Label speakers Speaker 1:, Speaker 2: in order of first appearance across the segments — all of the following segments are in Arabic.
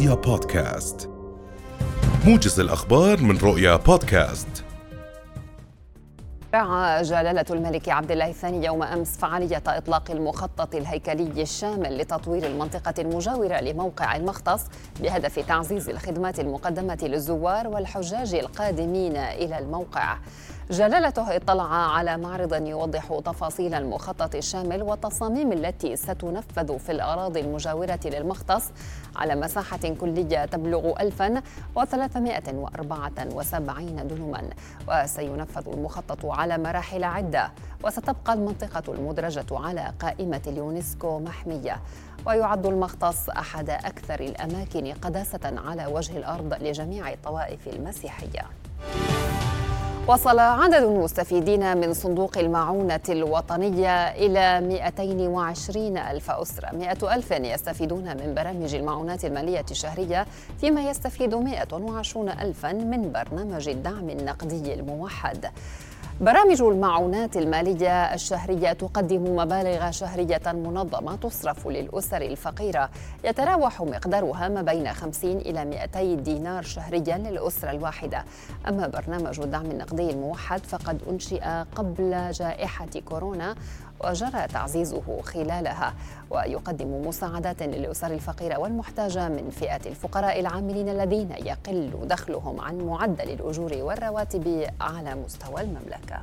Speaker 1: رؤيا بودكاست موجز الأخبار من رؤيا بودكاست
Speaker 2: راعى جلالة الملك عبد الله الثاني يوم أمس فعالية إطلاق المخطط الهيكلي الشامل لتطوير المنطقة المجاورة لموقع المختص بهدف تعزيز الخدمات المقدمة للزوار والحجاج القادمين إلى الموقع. جلالته اطلع على معرض يوضح تفاصيل المخطط الشامل والتصاميم التي ستنفذ في الأراضي المجاورة للمختص على مساحة كلية تبلغ 1374 دنما وسينفذ المخطط على مراحل عدة وستبقى المنطقة المدرجة على قائمة اليونسكو محمية. ويعد المختص أحد أكثر الأماكن قداسة على وجه الأرض لجميع الطوائف المسيحية. وصل عدد المستفيدين من صندوق المعونة الوطنية إلى 220 ألف أسرة. 100 ألف يستفيدون من برامج المعونات المالية الشهرية فيما يستفيد 120 ألفا من برنامج الدعم النقدي الموحد. برامج المعونات المالية الشهرية تقدم مبالغ شهرية منظمة تصرف للأسر الفقيرة. يتراوح مقدارها ما بين 50 إلى 200 دينار شهريا للأسرة الواحدة. أما برنامج الدعم النقدي الموحد فقد أنشئ قبل جائحة كورونا وجرى تعزيزه خلالها ويقدم مساعدات للأسر الفقيرة والمحتاجة من فئة الفقراء العاملين الذين يقل دخلهم عن معدل الأجور والرواتب على مستوى المملكة.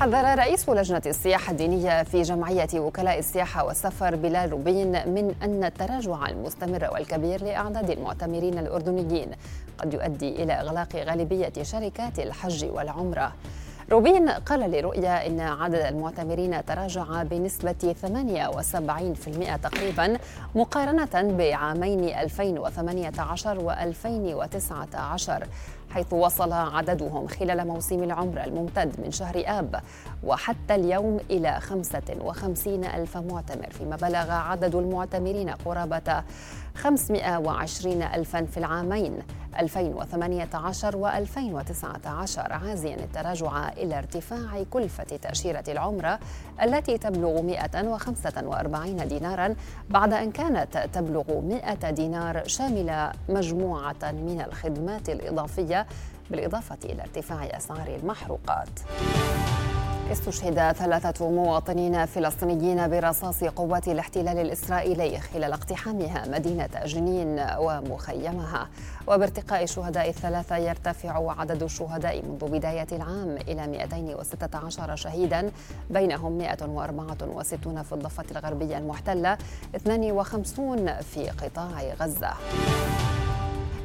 Speaker 2: حذر رئيس لجنة السياحة الدينية في جمعية وكلاء السياحة والسفر بلال روبين من أن التراجع المستمر والكبير لأعداد المعتمرين الأردنيين قد يؤدي إلى إغلاق غالبية شركات الحج والعمرة. روبين قال لرؤيا إن عدد المعتمرين تراجع بنسبة 78% تقريبا مقارنة بعامين 2018 و 2019 حيث وصل عددهم خلال موسم العمرة الممتد من شهر آب وحتى اليوم إلى 55 ألف معتمر فيما بلغ عدد المعتمرين قرابة 520 ألفا في العامين 2018 و 2019 عازيا التراجع إلى ارتفاع كلفة تأشيرة العمرة التي تبلغ 145 دينارا بعد أن كانت تبلغ 100 دينار شاملة مجموعة من الخدمات الإضافية بالإضافة إلى ارتفاع أسعار المحروقات. استشهد ثلاثة مواطنين فلسطينيين برصاص قوات الاحتلال الإسرائيلي خلال اقتحامها مدينة جنين ومخيمها وبارتقاء الشهداء الثلاثة يرتفع عدد الشهداء منذ بداية العام إلى 216 شهيدا بينهم 164 في الضفة الغربية المحتلة 52 في قطاع غزة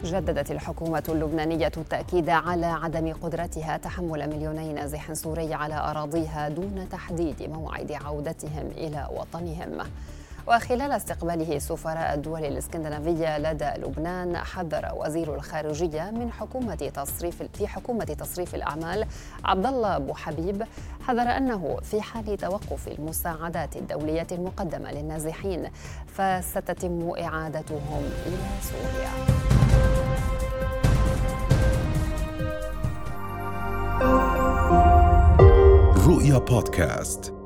Speaker 2: جددت الحكومة اللبنانية التأكيد على عدم قدرتها تحمل مليوني نازح سوري على أراضيها دون تحديد موعد عودتهم إلى وطنهم وخلال استقباله سفراء الدول الإسكندنافية لدى لبنان حذر وزير الخارجية من حكومة تصريف في حكومة تصريف الأعمال عبد الله أبو حبيب حذر أنه في حال توقف المساعدات الدولية المقدمة للنازحين فستتم إعادتهم إلى سوريا.
Speaker 1: رؤيا بودكاست.